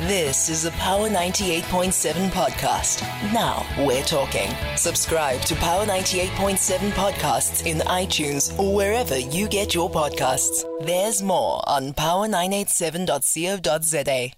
This is a Power 98.7 podcast. Now we're talking. Subscribe to Power 98.7 podcasts in iTunes or wherever you get your podcasts. There's more on power987.co.za.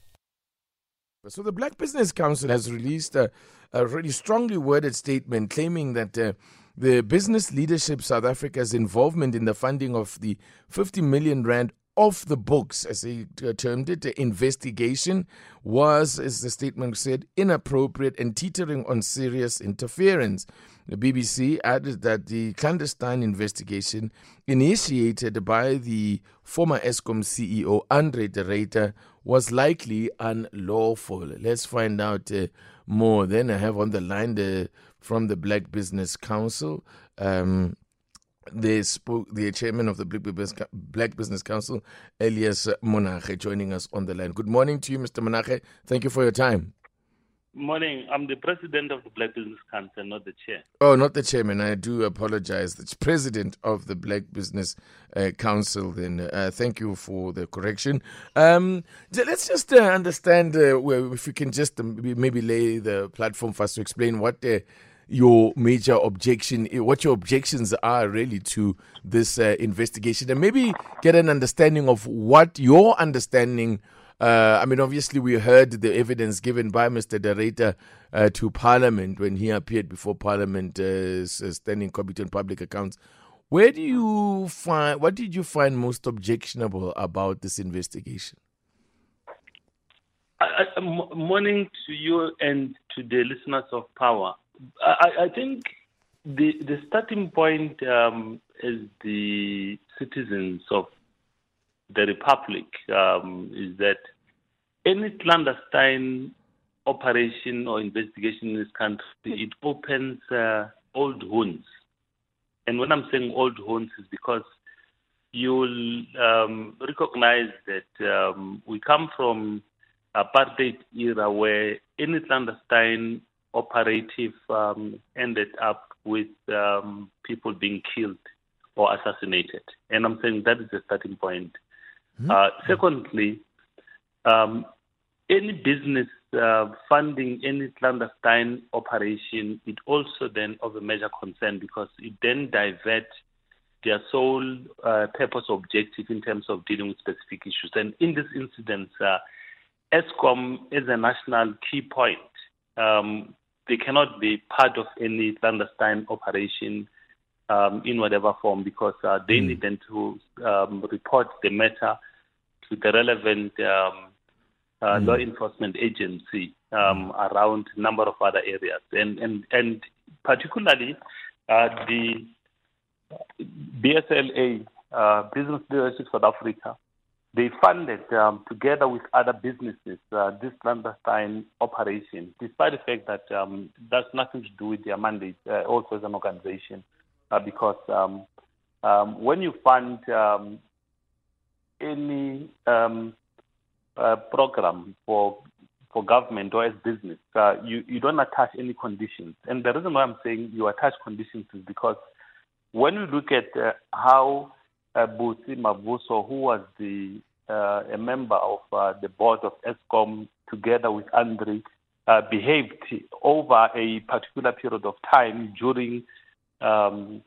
So the Black Business Council has released a, a really strongly worded statement claiming that uh, the business leadership South Africa's involvement in the funding of the 50 million rand off the books, as he termed it, the investigation was, as the statement said, inappropriate and teetering on serious interference. The BBC added that the clandestine investigation initiated by the former Eskom CEO Andre de Ruyter was likely unlawful. Let's find out uh, more. Then I have on the line the, from the Black Business Council. Um, the spoke the chairman of the Black Business Council, Elias Monage, joining us on the line. Good morning to you, Mr. Monage. Thank you for your time. Morning. I'm the president of the Black Business Council, not the chair. Oh, not the chairman. I do apologize. The president of the Black Business uh, Council. Then, uh, thank you for the correction. Um, let's just uh, understand uh, if we can just um, maybe lay the platform for us to explain what the your major objection, what your objections are really to this uh, investigation, and maybe get an understanding of what your understanding. Uh, I mean, obviously, we heard the evidence given by Mr. de Ruyter uh, to Parliament when he appeared before Parliament uh, standing committee on public accounts. Where do you find? What did you find most objectionable about this investigation? morning to you and to the listeners of Power. I, I think the the starting point um, is the citizens of the republic um, is that any clandestine operation or investigation in this country it opens uh, old wounds, and when I'm saying old wounds is because you'll um, recognize that um, we come from apartheid era where any clandestine operative um, ended up with um, people being killed or assassinated. And I'm saying that is the starting point. Mm-hmm. Uh, secondly, um, any business uh, funding any clandestine operation, it also then of a major concern because it then diverts their sole uh, purpose objective in terms of dealing with specific issues. And in this incident, uh, Eskom is a national key point. Um, they cannot be part of any clandestine operation um, in whatever form because uh, they mm. need them to um, report the matter to the relevant um, uh, mm. law enforcement agency um, around a number of other areas. And, and, and particularly uh, the BSLA, uh, Business Leadership South Africa, they funded, um, together with other businesses, uh, this clandestine operation, despite the fact that um, that's nothing to do with their mandate, uh, also as an organization, uh, because um, um when you fund um, any um, uh, program for for government or as business, uh, you, you don't attach any conditions. And the reason why I'm saying you attach conditions is because when you look at uh, how Busi Mavuso, who was the uh, a member of uh, the board of Eskom, together with Andre, uh, behaved over a particular period of time during um,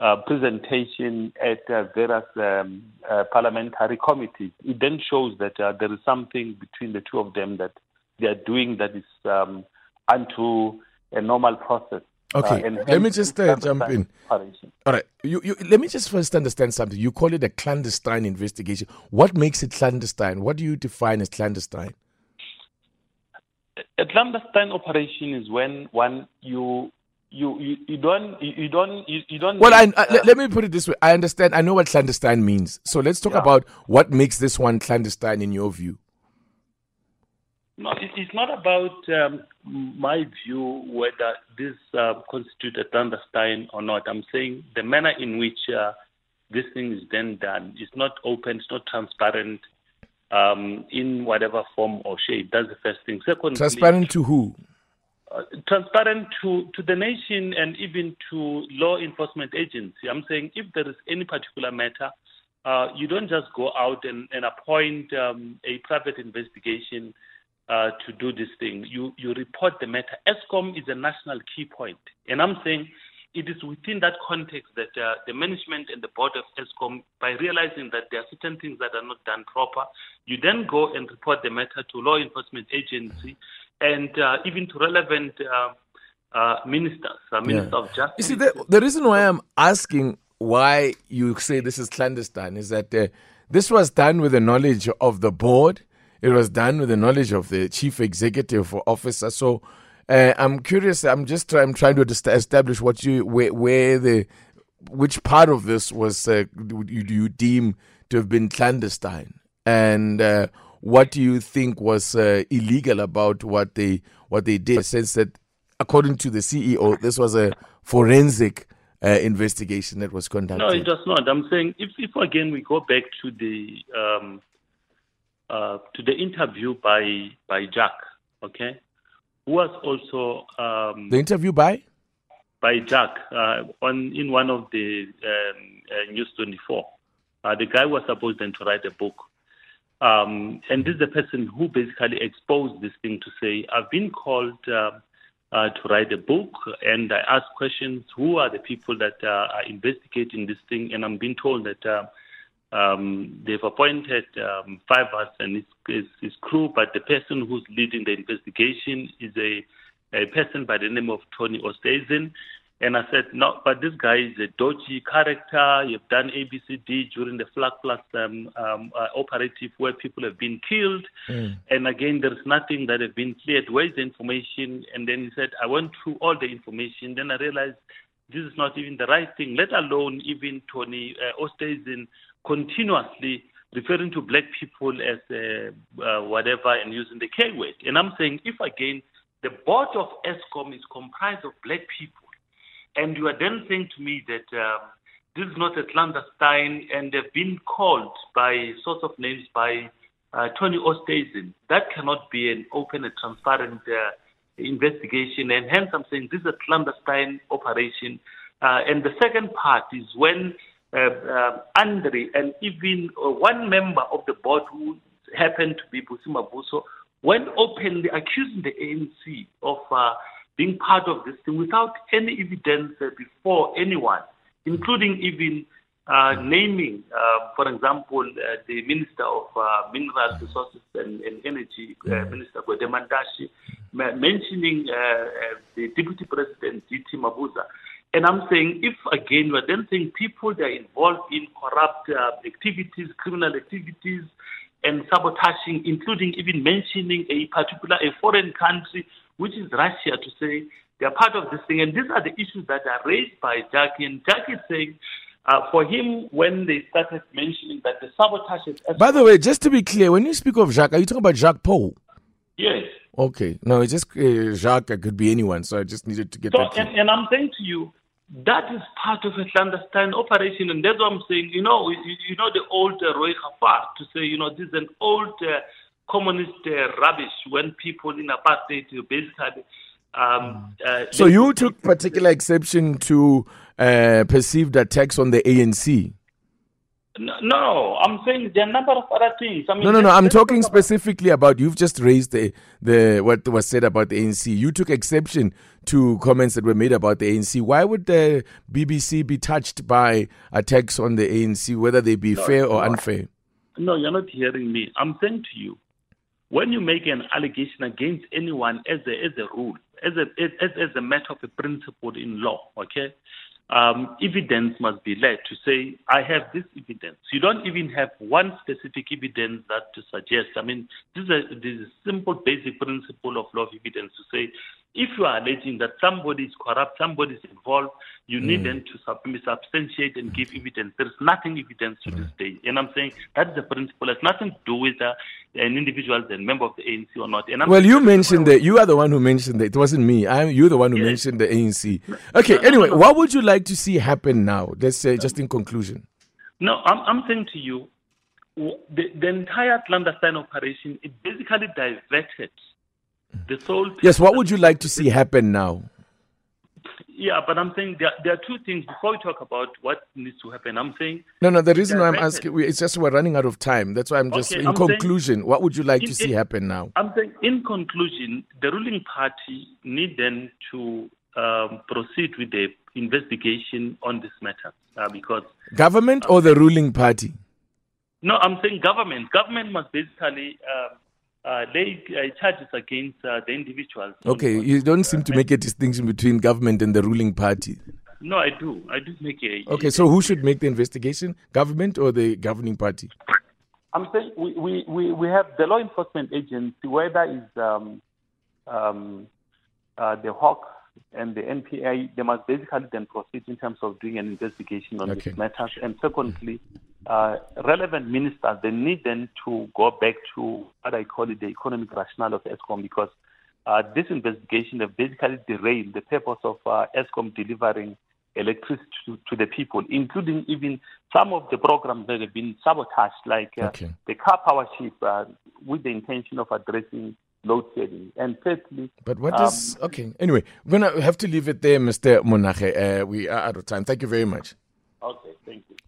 uh, presentation at uh, various um, uh, parliamentary committees. It then shows that there is something between the two of them that they are doing that is um, unto a normal process. Okay, uh, let me just uh, jump in. All right, you, you, let me just first understand something. You call it a clandestine investigation. What makes it clandestine? What do you define as clandestine? A clandestine operation is when one you you you, you don't you, you don't you, you, don't. Well, I, uh, let, let, me put it this way. I understand. I know what clandestine means. So let's talk yeah. about what makes this one clandestine in your view. No, it's not about um, my view whether this uh, constitutes a clandestine or not. I'm saying the manner in which uh, this thing is then done is not open, it's not transparent um, in whatever form or shape. That's the first thing. Secondly, transparent to who? Uh, transparent to, to the nation and even to law enforcement agency. I'm saying if there is any particular matter, uh, you don't just go out and, and appoint um, a private investigation uh, to do this thing. You you report the matter. Eskom is a national key point, and I'm saying it is within that context that uh, the management and the board of Eskom, by realizing that there are certain things that are not done proper, you then go and report the matter to law enforcement agency and uh, even to relevant uh, uh ministers, uh, minister yeah. of justice. You see, the, the, reason why I'm asking why you say this is clandestine is that uh, this was done with the knowledge of the board. It was done with the knowledge of the chief executive officer. So uh, I'm curious. I'm just try, I'm trying to establish what you where, where the which part of this was uh, you, you deem to have been clandestine, and uh, what do you think was uh, illegal about what they what they did? Since that, according to the CEO, this was a forensic uh, investigation that was conducted. No, it does not. I'm saying if, if again we go back to the um, uh, to the interview by by Jack, okay, who was also um, the interview by by Jack uh, on in one of the um, uh, News 24. Uh, the guy was supposed then to write a book, um, and this is the person who basically exposed this thing to say, "I've been called." Uh, uh, to write a book, and I asked questions: Who are the people that uh, are investigating this thing? And I'm being told that um, they've appointed um, five us and his, his, his, crew, but the person who's leading the investigation is a, a person by the name of Tony Oosthuizen. And I said, no, but this guy is a dodgy character. You've done ABCD during the Flag Plus um, um, uh, operative where people have been killed. Mm. And again, there's nothing that has been cleared. Where's the information? And then he said, I went through all the information. Then I realized this is not even the right thing, let alone even Tony uh, Oosthuizen continuously referring to black people as uh, uh, whatever and using the K word. And I'm saying, if again the board of Eskom is comprised of black people, and you are then saying to me that um, this is not a clandestine and they've been called by source of names by uh, Tony Oosthuizen, that cannot be an open and transparent uh, investigation. And hence, I'm saying this is a clandestine operation. Uh, and the second part is when uh, uh, Andre and even uh, one member of the board who happened to be Busi Mavuso went openly accusing the ANC of uh, being part of this thing without any evidence uh, before anyone, including even uh, naming, uh, for example, uh, the Minister of uh, Mineral Resources and, and Energy, uh, Minister Gwede Mantashe, mentioning the Deputy President, G.T. Mabuza. And I'm saying, if again we're then saying people that are involved in corrupt uh, activities, criminal activities, and sabotaging, including even mentioning a particular a foreign country, which is Russia, to say they are part of this thing. And these are the issues that are raised by Jackie. And Jackie is saying, uh, for him, when they started mentioning that the sabotage is. By the way, just to be clear, when you speak of Jacques, are you talking about Jacques Pauw? Yes. Okay. No, it's just uh, Jacques. It could be anyone. So I just needed to get so, that. And, and, I'm saying to you, that is part of a clandestine operation, and that's what I'm saying. You know, you, you know the old uh, rooi gevaar to say, you know, this is an old uh, communist uh, rubbish when people in apartheid basically. Um, uh, so you took particular exception to uh, perceived attacks on the ANC. No, I'm saying there are a number of other things. I mean, no, no, no. I'm talking specifically about you've just raised the the what was said about the ANC. You took exception to comments that were made about the ANC. Why would the BBC be touched by attacks on the ANC, whether they be no, fair or no. unfair? No, you're not hearing me. I'm saying to you, when you make an allegation against anyone as a as a rule, as a as, as a matter of a principle in law, okay, um, evidence must be led to say, I have this evidence. You don't even have one specific evidence that to suggest. I mean, this is a, this is a simple, basic principle of law of evidence to say, if you are alleging that somebody is corrupt, somebody is involved, you mm. need them to substantiate and give evidence. There is nothing evidence to mm. this day. And I'm saying that's the principle. It has nothing to do with uh, an individual a member of the ANC or not. well, you mentioned that. You are the one who mentioned that. It wasn't me. I'm, you're the one who yes. mentioned the ANC. Okay, anyway, what would you like to see happen now? Let's say, just in conclusion. No, I'm, I'm saying to you, the, the entire clandestine operation, it basically diverted the sole. Yes, what would you like to see happen now? Yeah, but I'm saying there, there are two things before we talk about what needs to happen. I'm saying no, no. The reason why I'm asking, it's just we're running out of time. That's why I'm just Okay, in I'm conclusion. saying- what would you like in- to see in- happen now? I'm saying, in conclusion, the ruling party need then to um, proceed with the investigation on this matter uh, because Government or the ruling party? no, I'm saying government. Government must basically uh, uh, lay uh, charges against uh, the individuals. Okay, you don't seem to make a distinction between government and the ruling party. No, I do. I do make a. Okay, so who should make the investigation? Government or the governing party? I'm saying we, we, we, we have the law enforcement agency, whether it's um, um, uh, the Hawk and the NPA, they must basically then proceed in terms of doing an investigation on Okay. these matters. And secondly, uh, relevant ministers, they need then to go back to what I call it the economic rationale of Eskom because uh, this investigation have basically derailed the purpose of uh, Eskom delivering electricity to, to the people, including even some of the programs that have been sabotaged, like uh, Okay. the car power ship, uh, with the intention of addressing load shedding. And thirdly, But what um, is okay? Anyway, we're gonna have to leave it there, Mr. Monage. Uh, we are out of time. Thank you very much.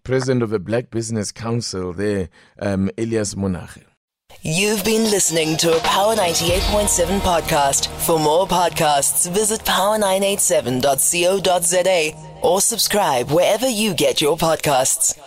President of the Black Business Council, there, um, Elias Monage. You've been listening to a Power 98.7 podcast. For more podcasts, visit power987.co.za or subscribe wherever you get your podcasts.